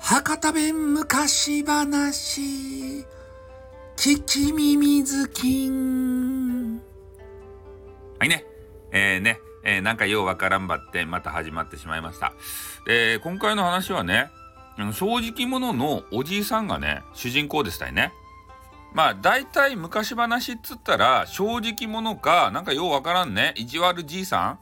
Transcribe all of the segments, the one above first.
博多弁昔話。聞き耳ずきんはいね。えー、ね、えー、なんかようわからんばってまた始まってしまいました。で今回の話はね正直者のおじいさんがね主人公でしたよね。まあ大体昔話っつったら正直者かなんかようわからんね。意地悪じいさん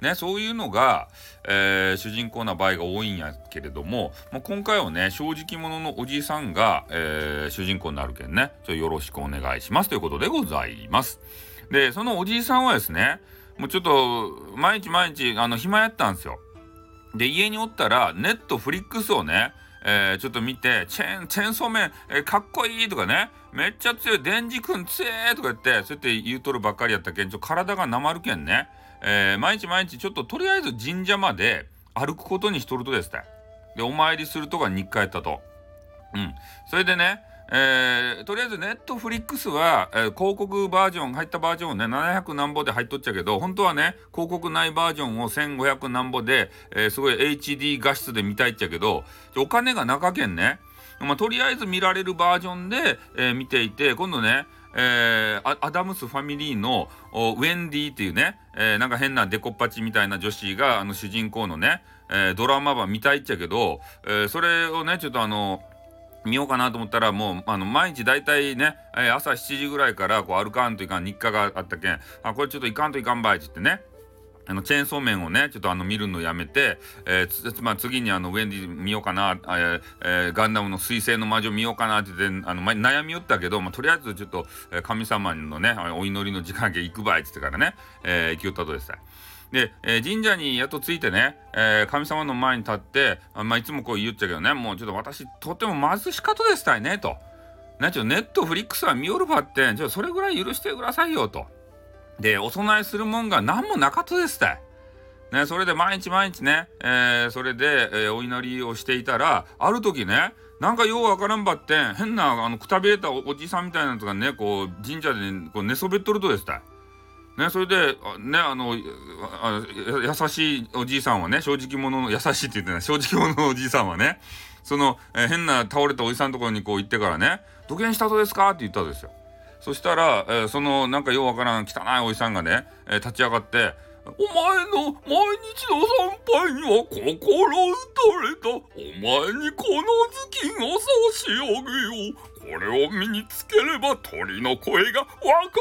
ね、そういうのが、えー、主人公な場合が多いんやけれども、まあ、今回はね正直者のおじさんが、えー、主人公になるけんねちょよろしくお願いしますということでございます。でそのおじいさんはですねもうちょっと毎日毎日あの暇やったんですよ。で家におったらネットフリックスをねえー、ちょっと見て、チェーン、チェーンソーメン、えー、かっこいいとかね、めっちゃ強い、デンジ君強えとか言って、そうやって言うとるばっかりやったけん、ちょ体がなまるけんね、えー、毎日毎日ちょっととりあえず神社まで歩くことにしとるとですね。で、お参りするとか日課やったと。うん。それでね、えー、とりあえずネットフリックスは、えー、広告バージョン入ったバージョンをね700何ぼで入っとっちゃうけど本当はね広告ないバージョンを1500何ぼで、えー、すごい HD 画質で見たいっちゃうけどお金が中けんね、まあ、とりあえず見られるバージョンで、え見ていて今度ねえー、アダムスファミリーのウェンディっていうね、えー、なんか変なデコッパチみたいな女子があの主人公のね、えー、ドラマ版見たいっちゃけど、え、それをねちょっとあの見ようかなと思ったらもうあの毎日大体ね、え朝7時ぐらいからこう歩かんといかん日課があったけんあこれちょっといかんといかんばいって言ってねあのチェーンソーメンをねちょっとあの見るのやめて、えーまあ、次にあのウェンディ見ようかな、えーえー、ガンダムの彗星の魔女見ようかなってってあの、悩みよったけど、まあ、とりあえずちょっと、え、神様のねお祈りの時間け行くばいって言ってからね、えー、行きよったとですで、えー、神社にやっと着いてね、えー、神様の前に立って、まあ、いつもこう言っちゃうけどねもうちょっと私とても貧しかとですたいねと。ね、ちょネットフリックスは見よるばってちょそれぐらい許してくださいよと。で、お供えするもんが何もなかったですって。ね、それで毎日毎日ね、えー、それで、え、お祈りをしていたら、ある時ね、なんかようわからんばって、変な、あの、くたびれたおじさんみたいなやつがね、こう、神社で、こう寝そべっとるとですたいね、それで、ね、あの、あ優しいおじいさんはね、正直者の、優しいって言ってない、正直者のおじいさんはね、その、え、変な倒れたおじさんのところにこう行ってからね、土下したとですか？って言ったんですよ。そしたら、えー、そのなんかようわからん汚いおじさんがね、えー、立ち上がって「お前の毎日の参拝には心打たれた。お前にこの頭巾を差し上げよう。これを身につければ鳥の声がわかるで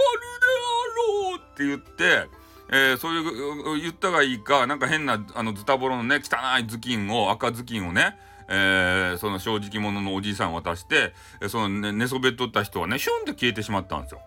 あろう」って言って。えー、そういう言ったがいいかなんか変なあのズタボロのね汚い頭巾を赤頭巾をねえー、その正直者のおじいさん渡して、その、ね、寝そべっとった人はね、シュンって消えてしまったんですよ。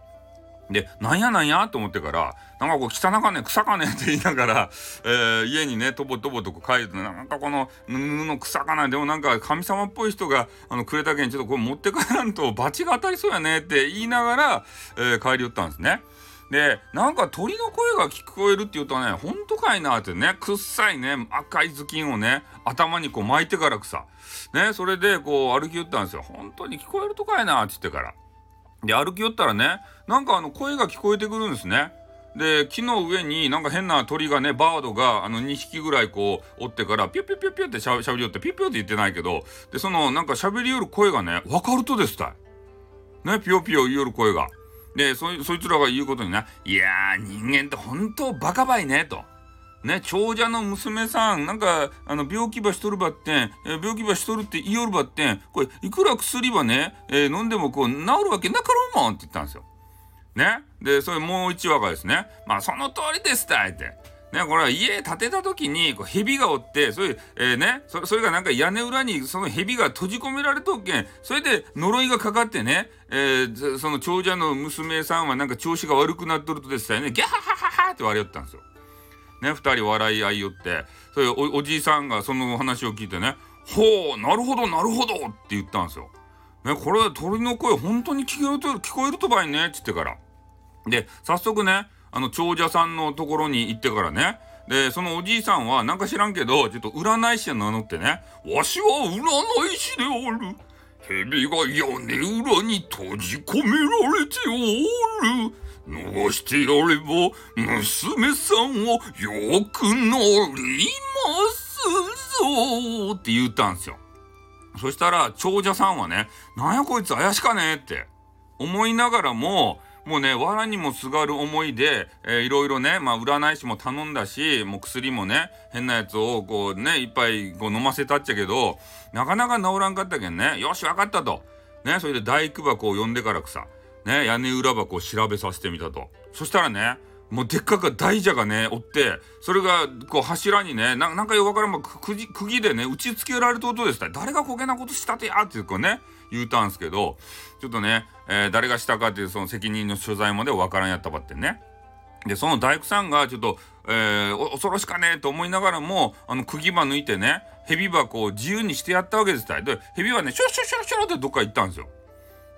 で、なんやなんやと思ってから、なんかこう汚かね、臭かねって言いながら、えー、家にね、とぼとぼとこ帰ると、なんかこの布の臭かな、でもなんか神様っぽい人があのくれたけん、ちょっとこれ持って帰らんと罰が当たりそうやねって言いながら、えー、帰り寄ったんですね。で、なんか鳥の声が聞こえるって言うとね、ほんとかいなってね、くっさいね、赤い頭巾をね、頭にこう巻いてからくさ。ね、それでこう歩き寄ったんですよ。本当に聞こえるとかいなって言ってから。で、歩き寄ったらね、なんかあの声が聞こえてくるんですね。で、木の上になんか変な鳥がね、バードがあの2匹ぐらいこう、おってから、ピュピュピュピュってしゃべりよって、ピュピュって言ってないけど、で、そのなんか喋りよる声がね、わかるとですたい。ね、ピヨピヨ言いよる声が。で、そ、いつらが言うことにな、いやー、人間って本当バカばいね、と。ね、長者の娘さん、なんか、あの、病気ばしとるばってん、え、病気ばしとるって言いよるばってん、これ、いくら薬ばね、えー、飲んでもこう、治るわけなかろうもんって言ったんですよ。ね。で、それもう一話がですね、まあ、その通りです、って。ね、これは家建てた時にこう蛇がおってそういう、えー、ねそそれがなんか屋根裏にその蛇が閉じ込められとっけんそれで呪いがかかってね、えー、その長者の娘さんはなんか調子が悪くなっとるとですねギャハハハハって言われよったんですよ。ね二人笑い合いよってそれおおじいさんがその話を聞いてね「ほうなるほどなるほど」って言ったんですよ。ねこれ鳥の声本当に聞こえると聞こえるとばいねっつってから。で早速ねあの長者さんのところに行ってからねでそのおじいさんはなんか知らんけどちょっと占い師を名乗ってね「わしは占い師でおる」蛇が屋根裏に閉じ込められておる。逃してやれば、娘さんをよくなりますぞって言ったんですよ。そしたら、長者さんはね、なんやこいつ怪しかねえって思いながらも、もうね、藁にもすがる思いで、えー、いろいろね、まあ、占い師も頼んだし、もう薬もね、変なやつをこうね、いっぱいこう飲ませたっちゃけど、なかなか治らんかったけんね、よし、わかったと。ね、それで大工箱を呼んでからくさ、ね、屋根裏箱を調べさせてみたと。そしたらね、もうでっかく大蛇がね、おって、それが、こう柱にね、なんかよくわからん、釘、釘でね、打ち付けられた音ですた誰がこげなことしたてやってこうね、言うたんすけど、ちょっとね、えー、誰がしたかっていうその責任の所在までわからんやったばってね。で、その大工さんがちょっと、えー、恐ろしかねえと思いながらも、あの、釘刃抜いてね、蛇箱を自由にしてやったわけですたい。で、蛇はね、シュッシュッシュッシュッってどっか行ったんですよ。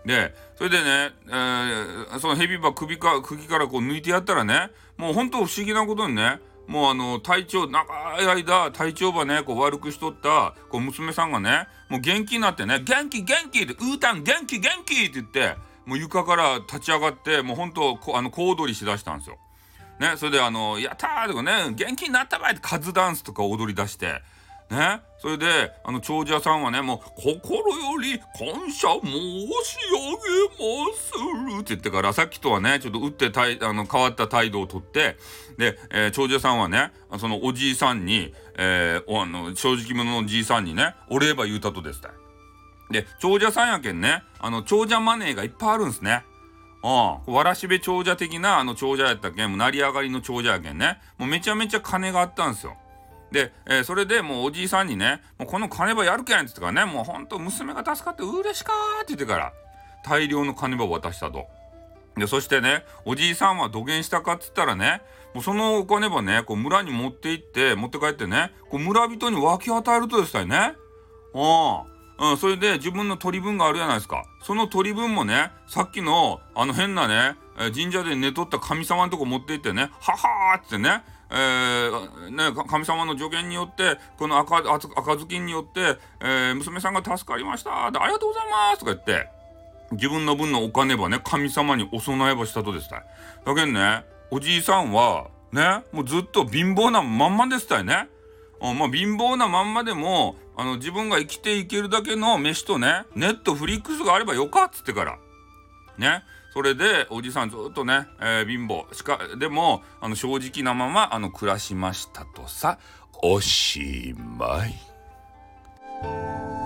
で、それでね、えー、そのヘビバ首か、釘からこう抜いてやったらね、もうほんと不思議なことにね、もうあの、体調、長い間、体調ばね、こう悪くしとった、こう娘さんがね、もう元気になってね、元気元気って、うーたん元気元気って言って、もう床から立ち上がって、もうほんと、あの、小躍りしだしたんですよ。ね、それであの、やったとかね、元気になったばいってカズダンスとか踊り出して、ね。それで、あの、長者さんはね、もう、心より感謝申し上げまするって言ってから、さっきとはね、ちょっと打ってたい、あの、変わった態度をとって、で、えー、長者さんはね、そのおじいさんに、えー、あの、正直者のおじいさんにね、お礼ば言うたとですた。で、長者さんやけんね、あの、長者マネーがいっぱいあるんですね。うん。わらしべ長者的なあの長者やったけん、もう成り上がりの長者やけんね。もうめちゃめちゃ金があったんですよ。で、えー、それでもうおじいさんにね、もうこの金ばやるけんって言ってからね、もうほんと娘が助かって嬉しかーって言ってから、大量の金ば渡したと。で、そしてね、おじいさんは土下したかっつったらね、もうそのお金ばね、こう村に持って行って、持って帰ってね、こう村人に分け与えるとですね。うん。うん、それで自分の取り分があるじゃないですか。その取り分もね、さっきのあの変なね、神社で寝とった神様のとこ持って行ってね、ははーってね、えー、ね、神様の助言によって、この赤、ずきんによって、えー、娘さんが助かりましたありがとうございますとか言って、自分の分のお金ばね、神様にお供えばしたとですたい。だけどね、おじいさんは、ね、もうずっと貧乏なまんまですたいね。うん、まあ貧乏なまんまでも、あの、自分が生きていけるだけの飯とね、ネットフリックスがあればよかっつってから。ね。それでおじさんずっとね、えー、貧乏しかでもあの正直なままあの暮らしましたとさおしまい。